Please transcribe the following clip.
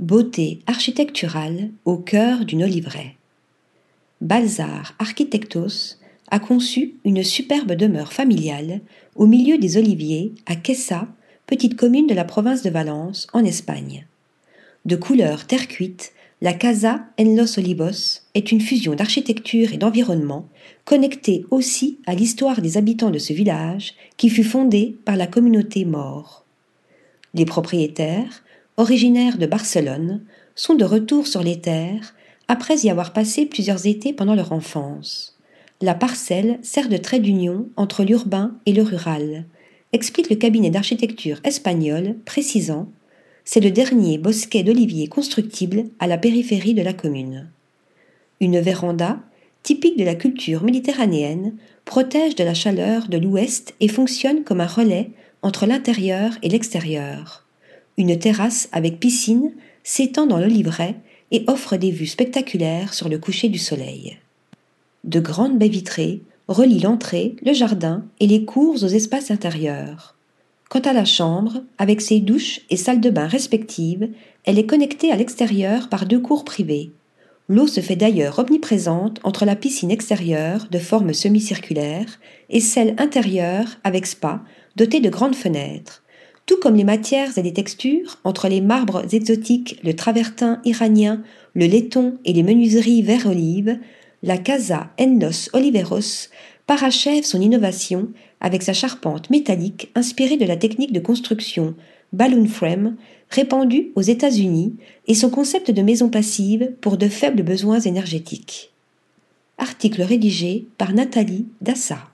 Beauté architecturale au cœur d'une oliveraie. Balzar Architectos a conçu une superbe demeure familiale au milieu des oliviers à Quessa, petite commune de la province de Valence, en Espagne. De couleur terre cuite, la Casa en los Olivos est une fusion d'architecture et d'environnement, connectée aussi à l'histoire des habitants de ce village qui fut fondé par la communauté maure. Les propriétaires, originaires de Barcelone, sont de retour sur les terres après y avoir passé plusieurs étés pendant leur enfance. La parcelle sert de trait d'union entre l'urbain et le rural, explique le cabinet d'architecture espagnol, précisant c'est le dernier bosquet d'oliviers constructible à la périphérie de la commune. Une véranda, typique de la culture méditerranéenne, protège de la chaleur de l'ouest et fonctionne comme un relais entre l'intérieur et l'extérieur. Une terrasse avec piscine s'étend dans l'oliveraie et offre des vues spectaculaires sur le coucher du soleil. De grandes baies vitrées relient l'entrée, le jardin et les cours aux espaces intérieurs. Quant à la chambre, avec ses douches et salles de bain respectives, elle est connectée à l'extérieur par deux cours privées. L'eau se fait d'ailleurs omniprésente entre la piscine extérieure de forme semi-circulaire et celle intérieure avec spa dotée de grandes fenêtres. Tout comme les matières et les textures, entre les marbres exotiques, le travertin iranien, le laiton et les menuiseries vert olive, la Casa Enlos Oliveros parachève son innovation avec sa charpente métallique inspirée de la technique de construction balloon frame répandue aux États-Unis et son concept de maison passive pour de faibles besoins énergétiques. Article rédigé par Nathalie Dassa.